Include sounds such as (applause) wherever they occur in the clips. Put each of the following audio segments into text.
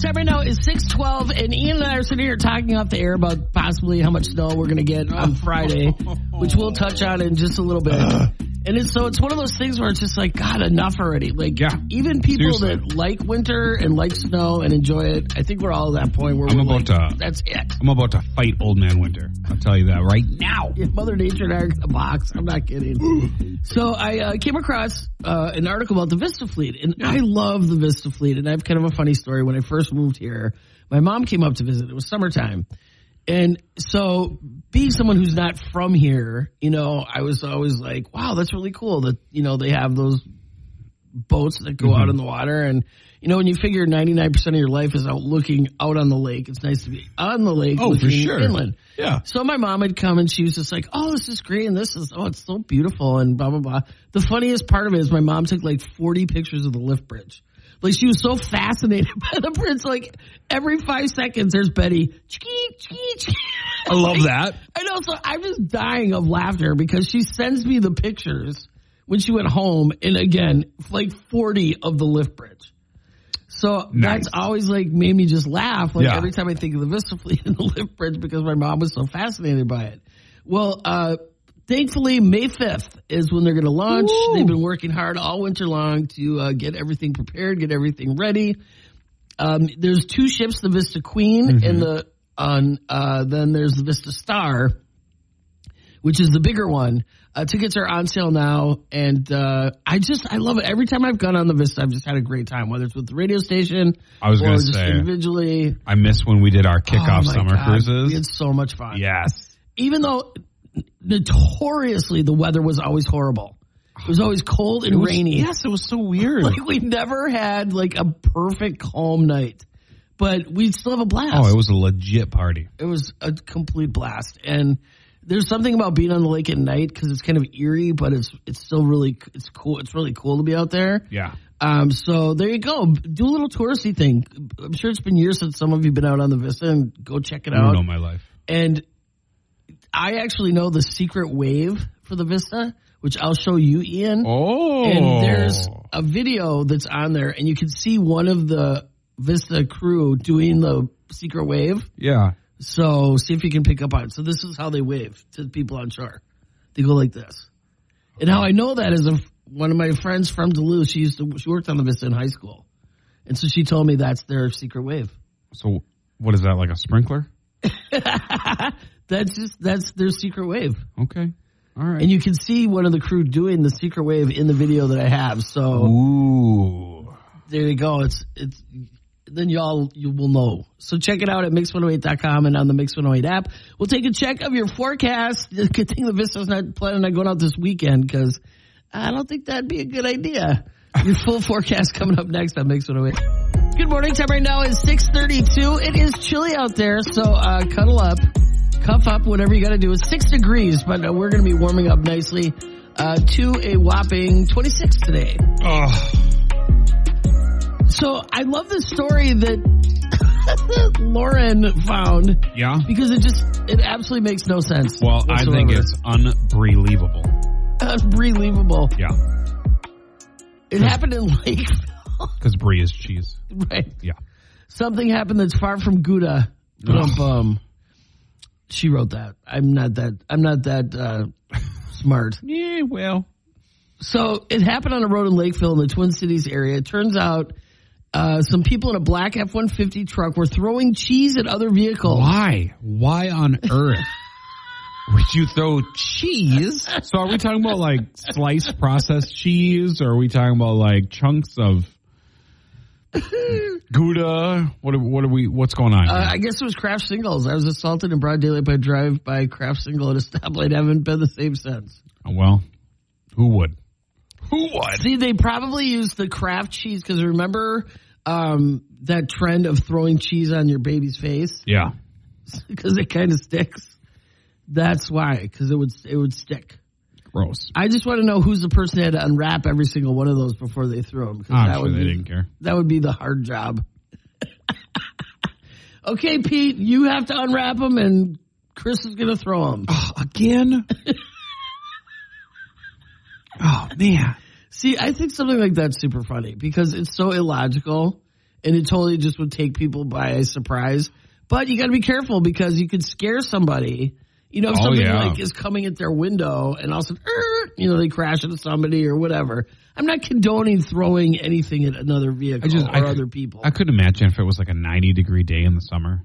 Time right now is 612, and Ian and I are sitting here talking off the air about possibly how much snow we're going to get on (laughs) Friday, which we'll touch on in just a little bit. Uh, And it's, so it's one of those things where it's just like, God, enough already. Like, Yeah. even people Seriously. that like winter and like snow and enjoy it, I think we're all at that point where I'm we're about like, to- that's it. I'm about to fight old man winter. I'll tell you that right now. (laughs) Yeah, Mother Nature and I are gonna box. I'm not kidding. (gasps) so I uh, came across uh, an article about the Vista Fleet, and I love the Vista Fleet. And I have kind of a funny story. When I first moved here, my mom came up to visit. It was summertime, and so being someone who's not from here, you know, I was always like, "Wow, that's really cool." That you know they have those boats that go Mm-hmm. out in the water and you know when you figure 99% of your life is out looking out on the lake it's nice to be on the lake Oh, for sure. inland Yeah. so my mom had come and she was just like, "Oh, this is great, and this is oh, it's so beautiful," and blah blah blah. The funniest part of it is my mom took like forty pictures of the lift bridge. Like she was so fascinated (laughs) by the bridge. Like every five seconds, there's Betty. I love that. (laughs) I know. So I'm just dying of laughter because she sends me the pictures when she went home, and again, like 40 of the lift bridge. So Nice. that's always like made me just laugh. Like Yeah. every time I think of the Vista (laughs) Fleet and the lift bridge because my mom was so fascinated by it. Well, uh, thankfully May 5th is when they're going to launch. Woo. They've been working hard all winter long to uh, get everything prepared, get everything ready. Um, there's two ships, the Vista Queen Mm-hmm. and the on. Uh, then there's the Vista Star, which is the bigger one. Uh, tickets are on sale now, and uh, I just I love it. Every time I've gone on the Vista, I've just had a great time. Whether it's with the radio station, I was gonna say. individually. I miss when we did our kickoff Oh my summer God, cruises. We had so much fun. yes. Even though notoriously the weather was always horrible. It was always cold and was- rainy. Yes, it was so weird. Like we never had like a perfect calm night, but we still have a blast. oh, it was a legit party. it was a complete blast, and there's something about being on the lake at night because it's kind of eerie, but it's it's still really it's cool. It's really cool to be out there. Yeah. Um, so there you go. Do a little touristy thing. I'm sure it's been years since some of you been out on the Vista, and go check it out. know my life. And I actually know the secret wave for the Vista, which I'll show you, Ian. Oh. And there's a video that's on there, and you can see one of the Vista crew doing the secret wave. yeah. So see if you can pick up on it. So this is how they wave to people on shore. They go like this. And how I know that is a, one of my friends from Duluth. She used to she worked on the Vista in high school, and so she told me that's their secret wave. So what is that like a sprinkler? (laughs) That's just that's their secret wave. Okay. All right. And you can see one of the crew doing the secret wave in the video that I have. So Ooh. there you go. It's it's then y'all you will know. So check it out at mix108.com and on the Mix 108 app. We'll take a check of your forecast. Good thing the Vista's not planning on going out this weekend because I don't think that'd be a good idea. (laughs) Your full forecast coming up next on Mix 108. Good morning. Time right now is 632. It is chilly out there, so uh, cuddle up, cuff up, whatever you got to do. It's six degrees, but uh, we're going to be warming up nicely uh, to a whopping 26 today. Oh. So I love the story that (laughs) Lauren found Yeah. because it just it absolutely makes no sense. Well, I think it's unbelievable. (laughs) unbelievable. Yeah. It happened in (laughs) Lakeville, Because brie is cheese. right? Yeah. Something happened that's far from Gouda. Bum, bum. She wrote that. I'm not that. I'm not that uh, smart. (laughs) Yeah, well. So it happened on a road in Lakeville in the Twin Cities area. It turns out uh, some people in a black F 150 truck were throwing cheese at other vehicles. Why? Why on earth (laughs) would you throw cheese? (laughs) So are we talking about like sliced processed cheese or are we talking about like chunks of (laughs) Gouda? What are, what are we, what's going on? Uh. I guess it was Kraft Singles. I was assaulted in broad daylight by drive by Kraft Single at a stoplight. I Haven't been the same since. well, who would? Who would? See, they probably used the Kraft cheese because remember um, that trend of throwing cheese on your baby's face Yeah. (laughs) because it kind of sticks. That's why, because it would it would stick. Gross. I just want to know who's the person that had to unwrap every single one of those before they threw them. Because I'm ah, that sure would they be, didn't care. That would be the hard job. (laughs) okay, Pete, you have to unwrap them, and Chris is going to throw them. Again? (laughs) oh man. See, I think something like that's super funny because it's so illogical and it totally just would take people by surprise. But you got to be careful because you could scare somebody. You know, if Oh, somebody yeah. like is coming at their window and all of a sudden, "Er," you know, they crash into somebody or whatever. I'm not condoning throwing anything at another vehicle I just or I, could- other people. I couldn't imagine if it was like a 90 degree day in the summer.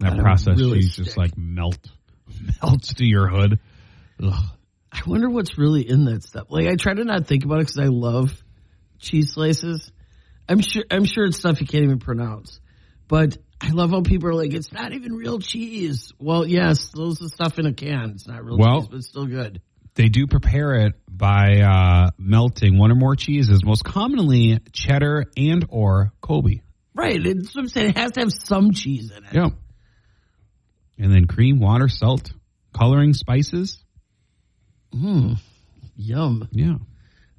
that God, it process really cheese just like melt (laughs) melts to your hood. Ugh. I wonder what's really in that stuff. Like I try to not think about it because I love cheese slices. I'm sure I'm sure it's stuff you can't even pronounce, but I love how people are like, it's not even real cheese. Well, yes, those are stuff in a can. It's not real Well- cheese, but it's still good. They do prepare it by uh, melting one or more cheeses, most commonly cheddar and or Colby. Right. It's what I'm saying. It has to have some cheese in it. Yeah. And then cream, water, salt, coloring, spices. Mmm. Yum. Yeah.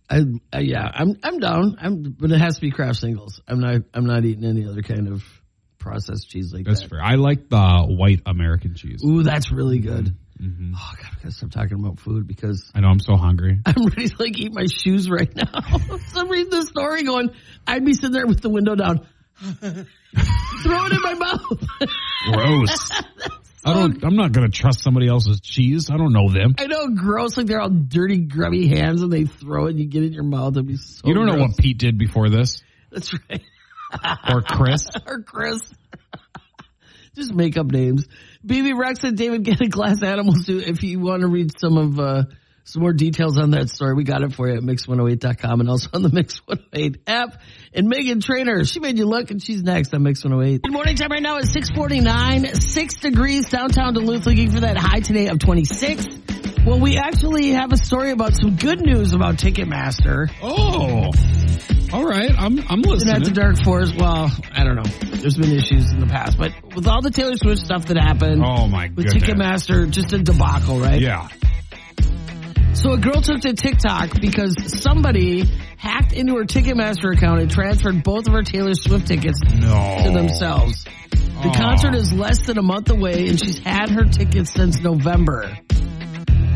I, I yeah, I'm I'm down. I'm but it has to be Kraft singles. I'm not I'm not eating any other kind of processed cheese like That's that. fair. I like the white American cheese. Ooh, that's really good. Mm-hmm. Oh god, I gotta stop talking about food because I know I'm so hungry. (laughs) I'm ready to like eat my shoes right now. so I'm reading the story going, I'd be sitting there with the window down, (laughs) throw it in my mouth. Gross. (laughs) I don't. I'm not gonna trust somebody else's cheese. I don't know them. I know, gross. Like they're all dirty, grubby hands, and they throw it, and you get it in your mouth. It'd be so. You don't know what Pete did before this, That's right. Or Chris. (laughs) or Chris. Just make up names. Bebe Rexha and David Guetta glass animal suit. If you want to read some of uh, some more details on that story, we got it for you at mix108.com and also on the (laughs) Mix 108 app. And Meghan Trainor, she made you look and she's next on Mix 108. Good morning time right now is 649, six degrees downtown Duluth looking for that high today of 26. Well, we actually have a story about some good news about Ticketmaster. Oh, all right. I'm I'm And at the. Dark Forest, well, I don't know. There's been issues in the past, but with all the Taylor Swift stuff that happened Oh my with goodness. Ticketmaster, just a debacle, right? Yeah. So a girl took to TikTok because somebody hacked into her Ticketmaster account and transferred both of her Taylor Swift tickets No. to themselves. The Aw. concert is less than a month away and she's had her tickets since November.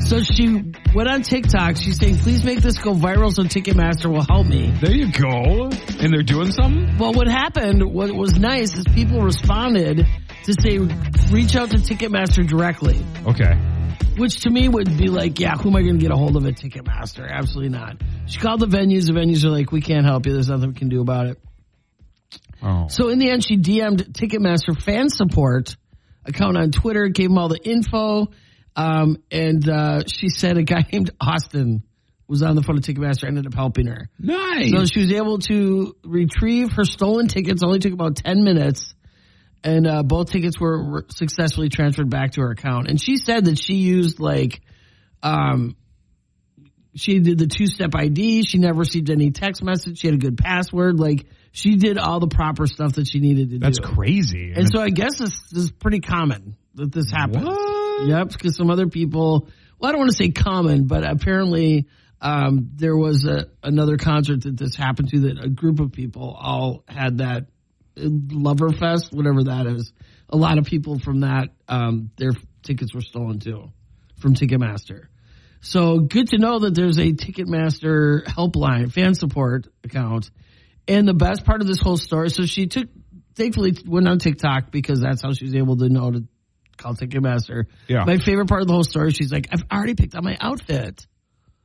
So she went on TikTok. She's saying, please make this go viral so Ticketmaster will help me. There you go. And they're doing something. Well, what happened, what was nice is people responded to say, reach out to Ticketmaster directly, Okay. which to me would be like, yeah, who am I going to get a hold of at Ticketmaster? Absolutely not. She called the venues. The venues are like, we can't help you. There's nothing we can do about it. Oh. So in the end, she DM'd Ticketmaster fan support account on Twitter, gave them all the info. Um, and, uh, she said a guy (laughs) named Austin was on the phone to Ticketmaster, ended up helping her. nice. So she was able to retrieve her stolen tickets. Only took about ten minutes, and uh, both tickets were, successfully transferred back to her account. And she said that she used like, um, she did the two-step ID. She never received any text message. She had a good password. Like she did all the proper stuff that she needed to That's do. That's crazy. And so I guess this, this is pretty common that this happens. What? Yep, because some other people, well, I don't want to say common, but apparently um, there was a, another concert that this happened to that a group of people all had that uh, Loverfest, whatever that is. A lot of people from that, um, their tickets were stolen too from Ticketmaster. So good to know that there's a Ticketmaster helpline, fan support account. And the best part of this whole story, so she took, thankfully went on TikTok because that's how she was able to know to call Ticketmaster. Yeah. My favorite part of the whole story, she's like, I've already picked out my outfit.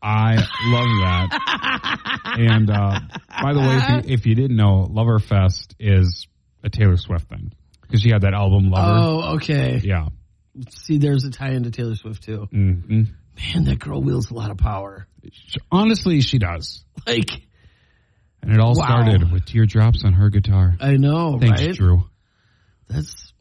I love that. (laughs) and uh, by the way, if you, if you didn't know, Loverfest is a Taylor Swift thing because she had that album Lover. Oh, okay. Yeah. See, there's a tie into Taylor Swift too. hmm Man, that girl wields a lot of power. Honestly, she does. Like, And it all Wow. started with teardrops on her guitar. I know, Thanks, right? Drew. That's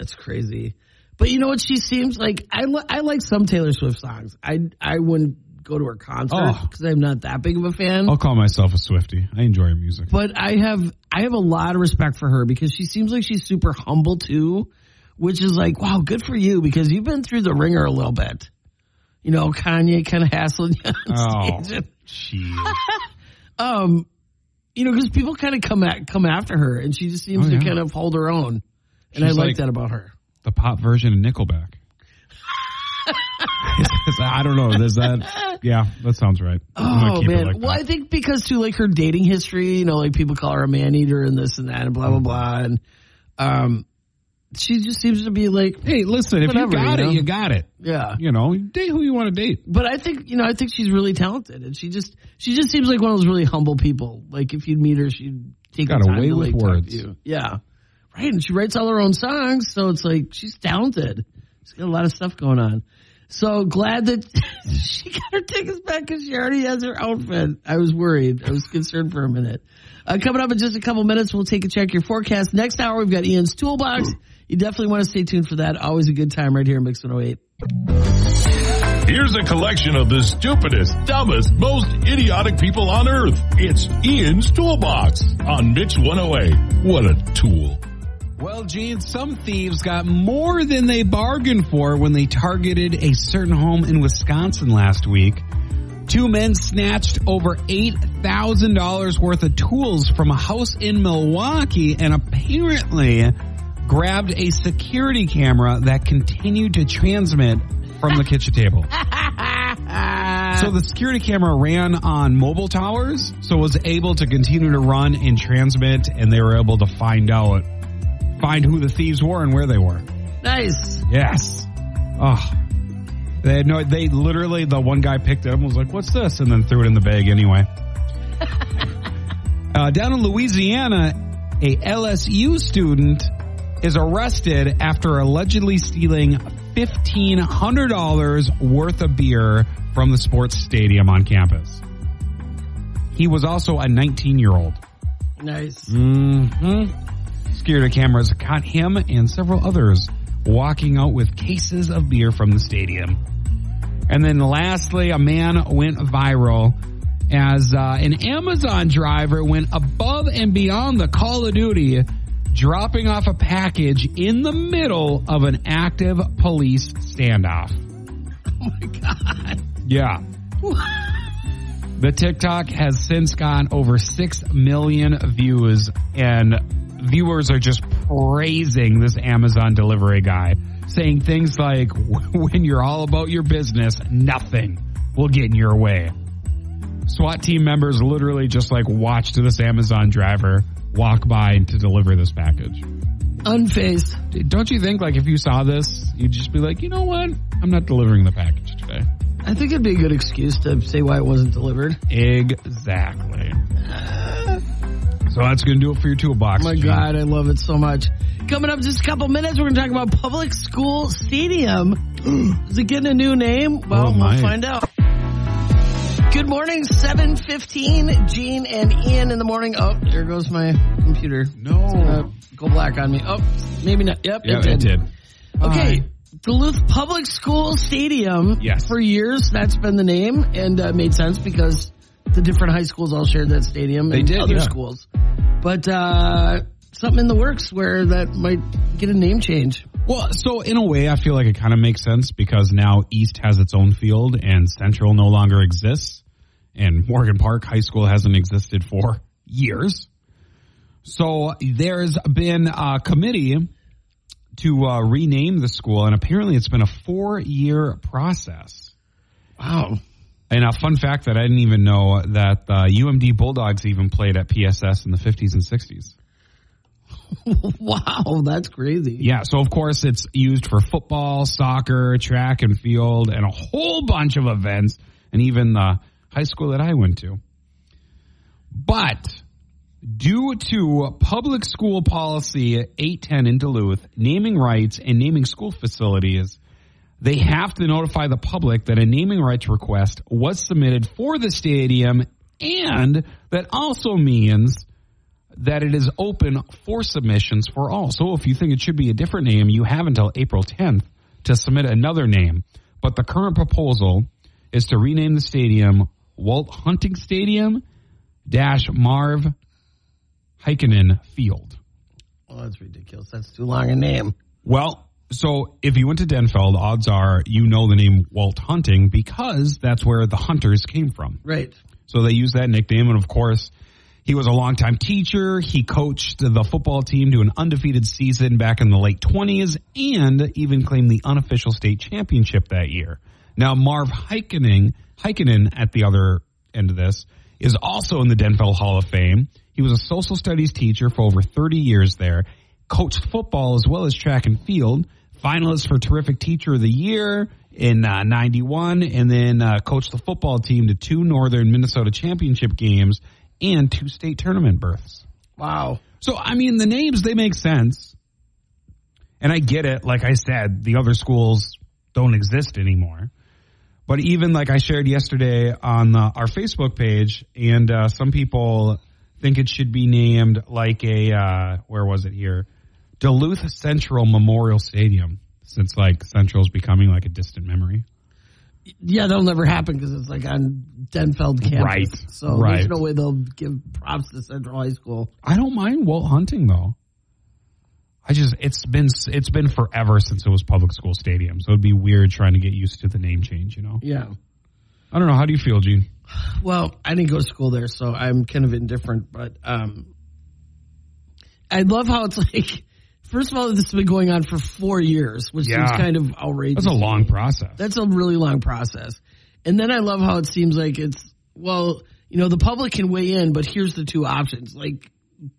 that's crazy. But you know what? She seems like I li- I like some Taylor Swift songs. I I wouldn't go to her concert Oh. because I'm not that big of a fan. I'll call myself a Swifty. I enjoy her music. But I have I have a lot of respect for her because she seems like she's super humble too, which is like wow, good for you because you've been through the ringer a little bit. You know, Kanye kind of hassling you on Oh, stage. jeez. (laughs) Um, you know, because people kind of come at come after her, and she just seems Oh, to yeah. kind of hold her own, and I like like- that about her. the pop version of Nickelback. (laughs) I don't know. Does that? Yeah, that sounds right. Oh man. like well. I think because too, like her dating history, you know, like people call her a man eater and this and that and blah blah blah, and um, she just seems to be like, Hey, listen, if Whatever, you got you know? it, you got it. yeah. You know, date who you want to date. But I think you know, I think she's really talented, and she just she just seems like one of those really humble people. Like if you'd meet her, she'd take Got the a time way to, with like, talk to words. you. Yeah, right. And she writes all her own songs, so it's like she's talented. She's got a lot of stuff going on. So glad that (laughs) she got her tickets back because she already has her outfit. I was worried. I was concerned for a minute. Uh, coming up in just a couple minutes, we'll take a check your forecast. Next hour, we've got Ian's toolbox. You definitely want to stay tuned for that. Always a good time right here in Mix 108. Here's a collection of the stupidest, dumbest, most idiotic people on earth. It's Ian's Toolbox on Mix 108. What a tool. Well, Jeanne, some thieves got more than they bargained for when they targeted a certain home in Wisconsin last week. Two men snatched over $8,000 worth of tools from a house in Milwaukee and apparently grabbed a security camera that continued to transmit from the kitchen table. (laughs) So the security camera ran on mobile towers, so it was able to continue to run and transmit, and they were able to find out, find who the thieves were and where they were. Nice. Yes. Oh. They had no, they literally, the one guy picked it up and was like, what's this? And then threw it in the bag anyway. (laughs) uh, down in Louisiana, a LSU student is arrested after allegedly stealing $1,500 worth of beer from the sports stadium on campus. He was also a 19 year old. Nice. Mm-hmm. Security cameras caught him and several others walking out with cases of beer from the stadium. And then lastly, a man went viral as uh, an Amazon driver went above and beyond the Call of Duty, dropping off a package in the middle of an active police standoff. Oh my god. Yeah. (laughs) The TikTok has since gone over 6 million views and viewers are just praising this Amazon delivery guy, saying things like, (laughs) when you're all about your business, nothing will get in your way. SWAT team members literally just like watched this Amazon driver walk by to deliver this package. Unfazed. Don't you think like if you saw this, you'd just be like, you know what? I'm not delivering the package today. I think it'd be a good excuse to say why it wasn't delivered. Exactly. Uh, So that's going to do it for your toolbox. Oh my Jeanne. god, I love it so much. Coming up in just a couple minutes, we're going to talk about Public School Stadium. Is it getting a new name? Well, Oh, we'll find out. Good morning, 715. Jeanne and Ian in the morning. Oh, there goes my computer. No. Uh, go black on me. Oh, maybe not. Yep, Yeah, it did. it did. Okay. Duluth Public School Stadium. Yes. For years, that's been the name and uh, made sense because the different high schools all shared that stadium They and did, other yeah. schools. But uh, something in the works where that might get a name change. Well, so in a way, I feel like it kind of makes sense because now East has its own field and Central no longer exists, and Morgan Park High School hasn't existed for years. So there's been a committee to uh, rename the school, and apparently it's been a four-year process. Wow. And a fun fact that I didn't even know that uh, UMD Bulldogs even played at PSS in the 50s and 60s. (laughs) wow, that's crazy. Yeah, so of course it's used for football, soccer, track and field, and a whole bunch of events, and even the high school that I went to. But due to public school policy 810 in Duluth, naming rights and naming school facilities, they have to notify the public that a naming rights request was submitted for the stadium, and that also means that it is open for submissions for all. So if you think it should be a different name, you have until April 10th to submit another name. But the current proposal is to rename the stadium Walt Hunting Stadium dash Marv Heikkinen Field. Oh, that's ridiculous. That's too long a name. Well, so if you went to Denfeld, odds are you know the name Walt Hunting because that's where the hunters came from. Right. So they use that nickname. And of course, he was a longtime teacher. He coached the football team to an undefeated season back in the late 20s and even claimed the unofficial state championship that year. Now, Marv Heikkinen, Heikkinen at the other end of this is also in the Denfeld Hall of Fame. He was a social studies teacher for over 30 years there, coached football as well as track and field, finalist for Terrific Teacher of the Year in uh, 91, and then uh, coached the football team to two Northern Minnesota championship games and two state tournament berths. Wow. So, I mean, the names, they make sense. And I get it. Like I said, the other schools don't exist anymore. But even like I shared yesterday on uh, our Facebook page, and uh, some people think it should be named like a, uh, where was it here? Duluth Central Memorial Stadium, since like Central's becoming like a distant memory. Yeah, that'll never happen because it's like on Denfeld campus. Right. So Right. there's no way they'll give props to Central High School. I don't mind Walt Hunting though. I just it's been it's been forever since it was public school stadium, so it'd be weird trying to get used to the name change. You know, Yeah. I don't know. How do you feel, Jeanne? Well, I didn't go to school there, so I'm kind of indifferent. But um, I love how it's (laughs) like. First of all, this has been going on for four years, which Yeah. seems kind of outrageous. That's a long process. That's a really long process. And then I love how it seems like it's well, you know, the public can weigh in, but here's the two options. Like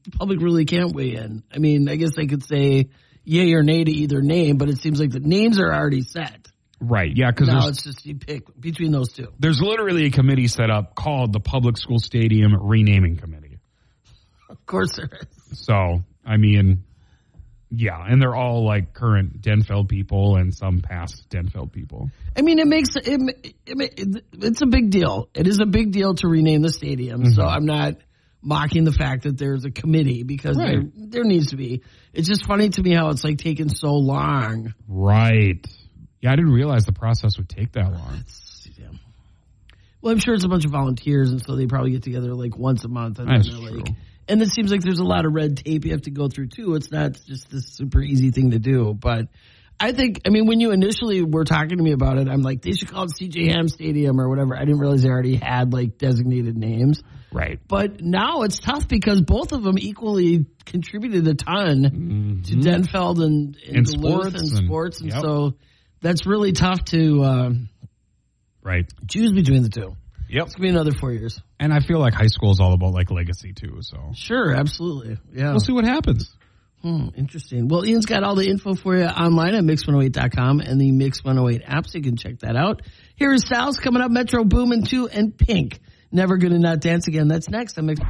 the public really can't weigh in. I mean, I guess they could say yay or nay to either name, but it seems like the names are already set. right? Yeah, because Now it's just you pick between those two. there's literally a committee set up called the Public School Stadium Renaming Committee. Of course there is. So I mean, yeah, and they're all like current Denfeld people and some past Denfeld people. I mean, it makes it, it, it, it's a big deal. It is a big deal to rename the stadium. So mm-hmm. I'm not mocking the fact that there's a committee because there, Right. there needs to be. It's just funny to me how it's like taken so long. Right. Yeah, I didn't realize the process would take that long. Well, I'm sure it's a bunch of volunteers, and so they probably get together like once a month. And That's true. like, and it seems like there's a lot of red tape you have to go through too. It's not just this super easy thing to do. But I think, I mean, when you initially were talking to me about it, I'm like, they should call it CJ Ham Stadium or whatever. I didn't realize they already had like designated names. Right. But now it's tough because both of them equally contributed a ton to Denfeld and, and, Mm-hmm. And sports and and- sports, and yep. so that's really tough to uh, Right. choose between the two. Yep. It's gonna be another four years. And I feel like high school is all about like legacy too. So Sure, absolutely. Yeah. we'll see what happens. Hmm, interesting. Well, Ian's got all the info for you online at mix108.com and the Mix 108 app, so you can check that out. Here is Sal's coming up, Metro Boomin' 2 and Pink. Never Gonna Not Dance Again. That's next on Mix.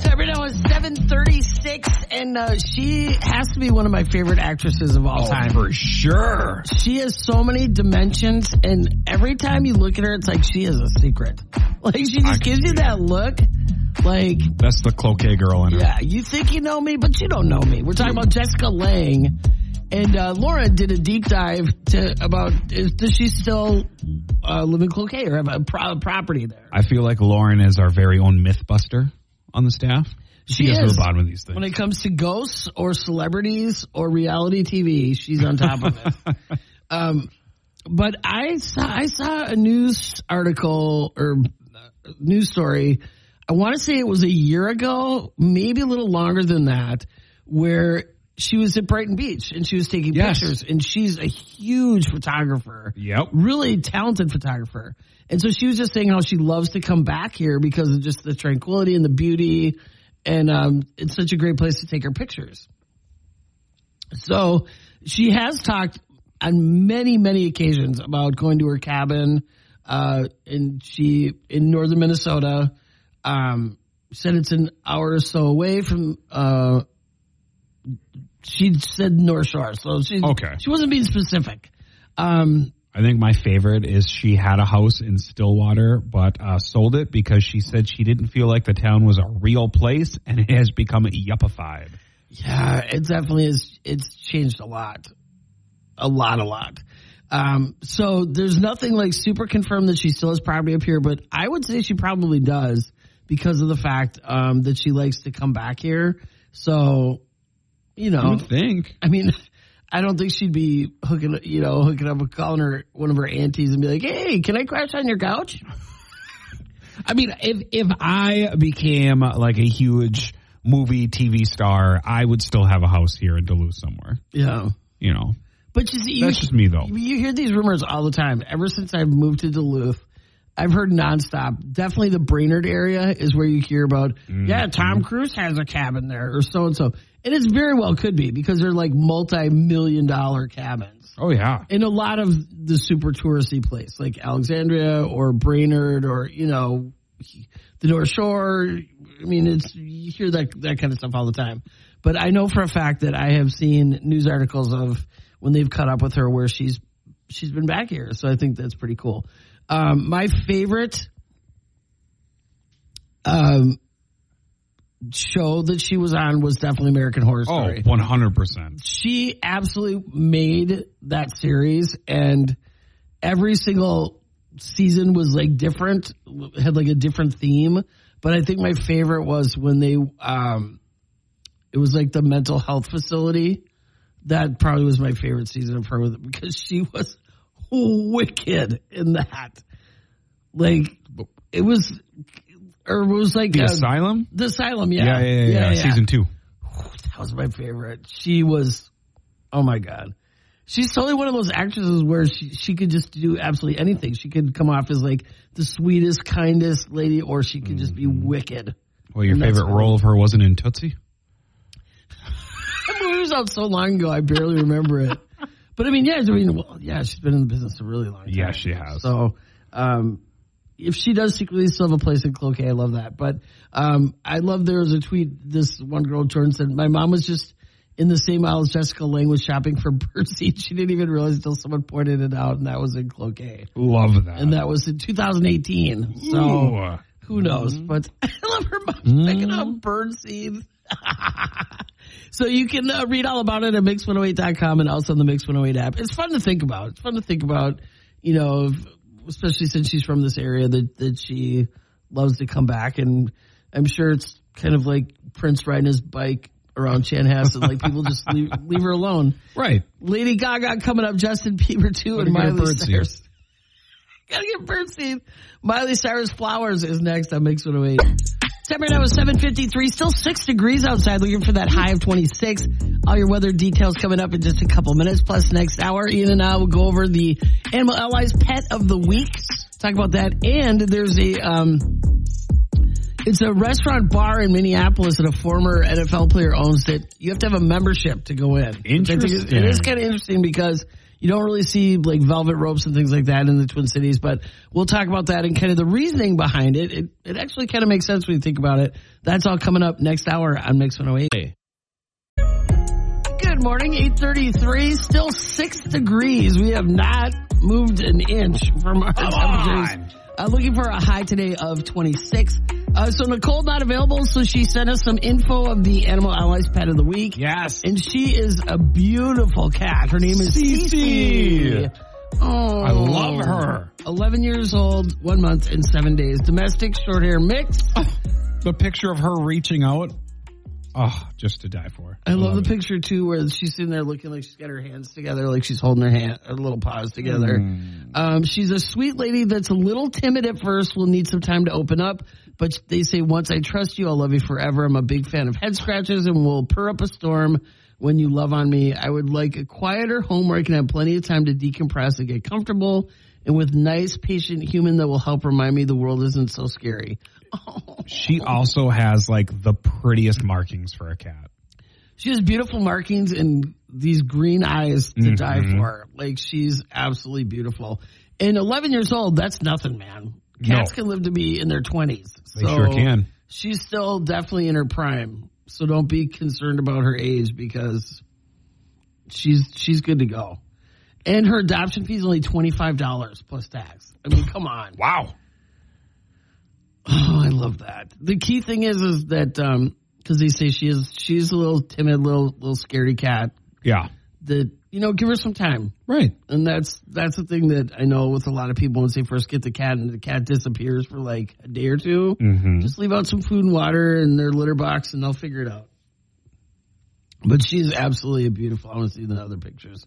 So right now is 736 and uh, she has to be one of my favorite actresses of all time. for sure. She has so many dimensions and every time you look at her, it's like she has a secret. (laughs) Like she just gives you that look. Like That's the cloquet girl in her. yeah, you think you know me, but you don't know me. We're talking about Jessica Lange, and uh, Laura did a deep dive to about is, does she still uh, live in Cloquet or have a pro- property there? I feel like Lauren is our very own mythbuster on the staff. She gets to is. the bottom of these things. When it comes to ghosts or celebrities or reality TV, she's on top of it. (laughs) um, but I saw I saw a news article or uh, news story. I want to say it was a year ago, maybe a little longer than that, where she was at Brighton Beach and she was taking Yes. pictures. And she's a huge photographer Yep. really talented photographer. And so she was just saying how she loves to come back here because of just the tranquility and the beauty. And um, it's such a great place to take her pictures. So she has talked on many, many occasions about going to her cabin. Uh, and she, in northern Minnesota, um, said it's an hour or so away from, uh, she said North Shore. So she, Okay. she wasn't being specific. Um, I think my favorite is she had a house in Stillwater, but uh, sold it because she said she didn't feel like the town was a real place, and it has become yuppified. Yeah, it definitely is. It's changed a lot, a lot, a lot. Um, so there's nothing like super confirmed that she still has property up here, but I would say she probably does because of the fact um, that she likes to come back here. So, you I know, would think. I mean, I don't think she'd be hooking, you know, hooking up with calling her one of her aunties and be like, "Hey, can I crash on your couch?" (laughs) I mean, if if I became like a huge movie TV star, I would still have a house here in Duluth somewhere. Yeah. You know, But you see, you, That's just me, though. You hear these rumors all the time. Ever since I've moved to Duluth, I've heard nonstop. Definitely the Brainerd area is where you hear about. Mm-hmm. Yeah, Tom Cruise has a cabin there, or so and so, and it's very well could be because they're like multi-million dollar cabins. Oh yeah. In a lot of the super touristy place, like Alexandria or Brainerd, or you know, the North Shore. I mean, it's you hear that that kind of stuff all the time. But I know for a fact that I have seen news articles of when they've caught up with her where she's she's been back here. So I think that's pretty cool. Um, my favorite um, show that she was on was definitely American Horror Oh, Story. 100%. She absolutely made that series, and every single season was like different, had like a different theme. But I think my favorite was when they, um, it was like the mental health facility. That probably was my favorite season of her with because she was wicked in that. Like it was, or it was like The uh, Asylum? The asylum, yeah, Yeah, yeah, yeah. yeah, Season two. that was my favorite. She was, oh my god, she's totally one of those actresses where she she could just do absolutely anything. She could come off as like the sweetest, kindest lady, or she could just be wicked. Well, your And favorite role of her wasn't in Tootsie? That movie was out so long ago, I barely remember it. But I mean, yeah, I mean, well, yeah, she's been in the business a really long time. Yeah, she has. So, um, if she does secretly still have a place in Cloquet, I love that. But um, I love there was a tweet. This one girl, turned said, "My mom was just in the same aisle as Jessica Lange was shopping for (laughs) birdseed. She didn't even realize until someone pointed it out, and that was in Cloquet, Love that. and that was in 2018. So Ooh. who knows? But (laughs) I love her mom picking up birdseed. (laughs) so you can uh, read all about it at mix108.com and also on the Mix 108 app. It's fun to think about. It's fun to think about, you know, if- especially since she's from this area that, that she loves to come back. And I'm sure it's kind of like Prince riding his bike around Chanhassen. Like (laughs) people just leave, leave her alone. Right. Lady Gaga coming up, Justin Bieber too, and (laughs) Gotta get a Miley. Cyrus. Gotta get birdseed. Miley Cyrus Flowers is next on Mix 108. Time right now is 753, still six degrees outside, looking for that high of 26. All your weather details coming up in just a couple minutes. Plus next hour, Ian and I will go over the Animal Allies Pet of the Week. Talk about that. And there's a, um, it's a restaurant bar in Minneapolis that a former NFL player owns that you have to have a membership to go in. Which I think is- Interesting. It is kind of interesting because you don't really see like velvet ropes and things like that in the Twin Cities, but we'll talk about that and kind of the reasoning behind it. It, it actually kind of makes sense when you think about it. That's all coming up next hour on Mix 108. Good morning, 833, still six degrees. We have not moved an inch from our temperatures. Uh, looking for a high today of 26. Uh, so Nicole not available, so she sent us some info of the Animal Allies Pet of the Week. Yes. And she is a beautiful cat. Her name is Cece. Oh, I love her. 11 years old, one month and seven days. Domestic short hair mix. The picture of her reaching out. Oh, just to die for. I love the it. picture too, where she's sitting there looking like she's got her hands together, like she's holding her hand, her little paws together. Um, she's a sweet lady that's a little timid at first. Will need some time to open up, but they say once I trust you, I'll love you forever. I'm a big fan of head scratches and will purr up a storm when you love on me. I would like a quieter home where I can have plenty of time to decompress and get comfortable, and with nice, patient human that will help remind me the world isn't so scary. (laughs) She also has like the prettiest markings for a cat. She has beautiful markings and these green eyes to mm-hmm. die for. Like she's absolutely beautiful. And 11 years old, that's nothing, man. Cats No. can live to be in their 20s. They sure can. She's still definitely in her prime. So don't be concerned about her age because she's she's good to go. And her adoption fee is only $25 plus tax. I mean, come on. Wow. Oh, I love that. The key thing is, is that um, because they say she is, she's a little timid, little little scaredy cat. Yeah. That you know, give her some time, Right. and that's that's the thing that I know with a lot of people once they first get the cat and the cat disappears for like a day or 2 Mm-hmm. just leave out some food and water in their litter box, and they'll figure it out. But she's absolutely a beautiful. I want to see the other pictures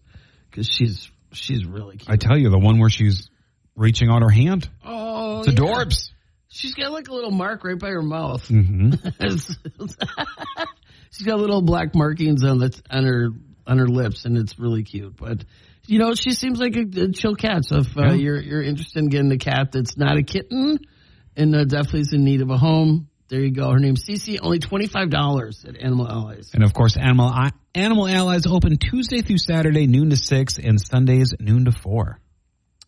because she's she's really cute. I tell you, the one where she's reaching out her hand. oh, It's adorbs. She's got like a little mark right by her mouth. Mm-hmm. (laughs) She's got little black markings on the on her on her lips, and it's really cute. But you know, she seems like a, a chill cat. So if uh, Yeah. you're you're interested in getting a cat that's not a kitten and uh, definitely is in need of a home, there you go. Her name's Cece. Only twenty five dollars at Animal Allies. And of course, Animal Animal Allies open Tuesday through Saturday, noon to six, and Sundays, noon to four.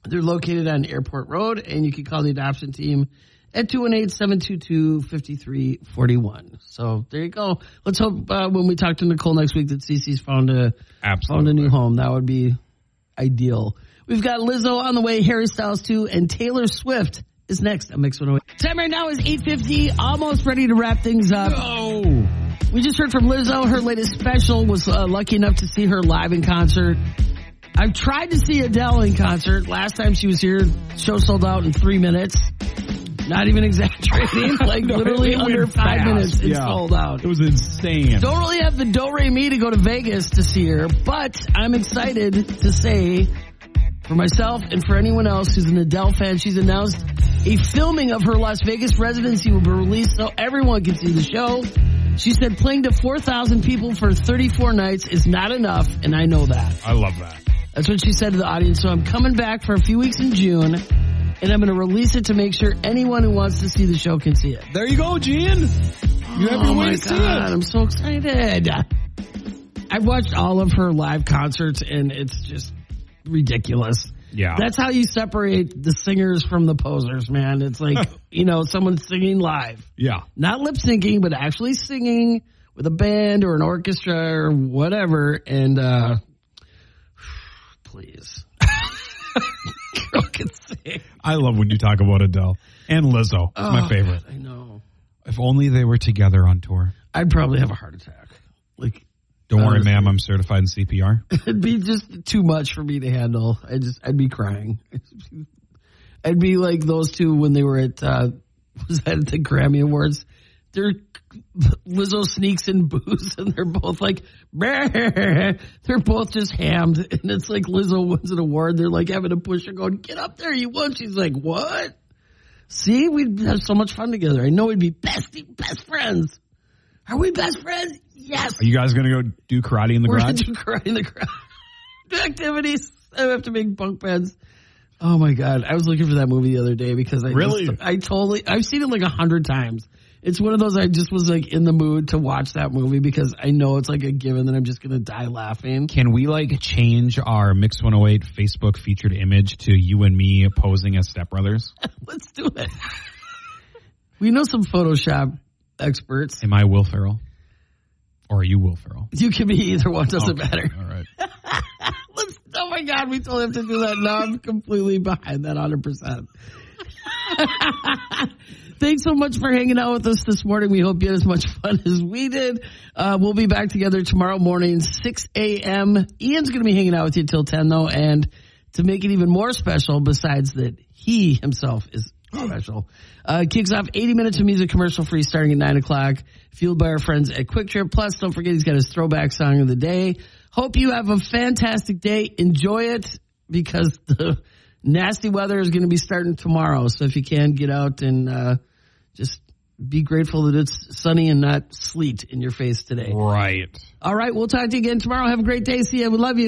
They're located on Airport Road, and you can call the adoption team at 218-722-5341. So there you go. Let's hope uh, when we talk to Nicole next week that Cece's found a found a new home. That would be ideal. We've got Lizzo on the way, Harry Styles too, and Taylor Swift is next on Mix 108. Time right now is 8.50, almost ready to wrap things up. Oh, We just heard from Lizzo. Her latest special was uh, lucky enough to see her live in concert. I've tried to see Adele in concert. Last time she was here, show sold out in three minutes. Not even exaggerating. (laughs) Like No, literally under five fast. minutes, it's Yeah. sold out. it was insane. Don't really have the do re mi to go to Vegas to see her, but I'm excited to say for myself and for anyone else who's an Adele fan, she's announced a filming of her Las Vegas residency will be released so everyone can see the show. She said playing to 4,000 people for 34 nights is not enough, and I know that. I love that. That's what she said to the audience. So I'm coming back for a few weeks in June, and I'm going to release it to make sure anyone who wants to see the show can see it. There you go, Jan. You have oh your way to see it. I'm so excited. I've watched all of her live concerts and it's just ridiculous. Yeah. That's how you separate the singers from the posers, man. It's like, (laughs) you know, someone singing live. yeah. Not lip syncing, but actually singing with a band or an orchestra or whatever. And, uh, (sighs) please. (laughs) Girl can. I love when you talk about Adele and Lizzo. It's my Oh, favorite. I know. If only they were together on tour. I'd probably have a heart attack. Like, Don't worry, ma'am. I'm certified in CPR. (laughs) It'd be just too much for me to handle. I just, I'd be crying. (laughs) I'd be like those two when they were at, uh, (laughs) was that at the Grammy Awards? They're, Lizzo sneaks in booze and they're both like, they're both just hammed. And it's like Lizzo wins an award. They're like having to push her going, get up there, you won. She's like, what? See, we'd have so much fun together. I know we'd be best, best friends. Are we best friends? Yes. Are you guys going to go do karate in the We're gonna garage? do karate in the garage. (laughs) Do activities. I have to make bunk beds. Oh my god! I was looking for that movie the other day because I Really? just- I totally I've seen it like a hundred times. It's one of those I just was like in the mood to watch that movie because I know it's like a given that I'm just gonna die laughing. Can we like change our Mix 108 Facebook featured image to you and me posing as stepbrothers? (laughs) Let's do it. we know some Photoshop experts. Am I Will Ferrell? Or are you Will Ferrell? You can be either one. Doesn't matter. All right. (laughs) Let's, oh my God, we totally have to do that. Now I'm completely behind that 100%. (laughs) Thanks so much for hanging out with us this morning. We hope you had as much fun as we did. Uh, we'll be back together tomorrow morning, 6 a.m. Ian's going to be hanging out with you till 10 though. And to make it even more special, besides that he himself is special, uh, kicks off 80 minutes of music commercial free starting at 9 o'clock, fueled by our friends at Kwik Trip. Plus, don't forget he's got his throwback song of the day. Hope you have a fantastic day. Enjoy it because the nasty weather is going to be starting tomorrow. So if you can get out and, uh, just be grateful that it's sunny and not sleet in your face today. Right. All right. We'll talk to you again tomorrow. Have a great day. See you. We love you.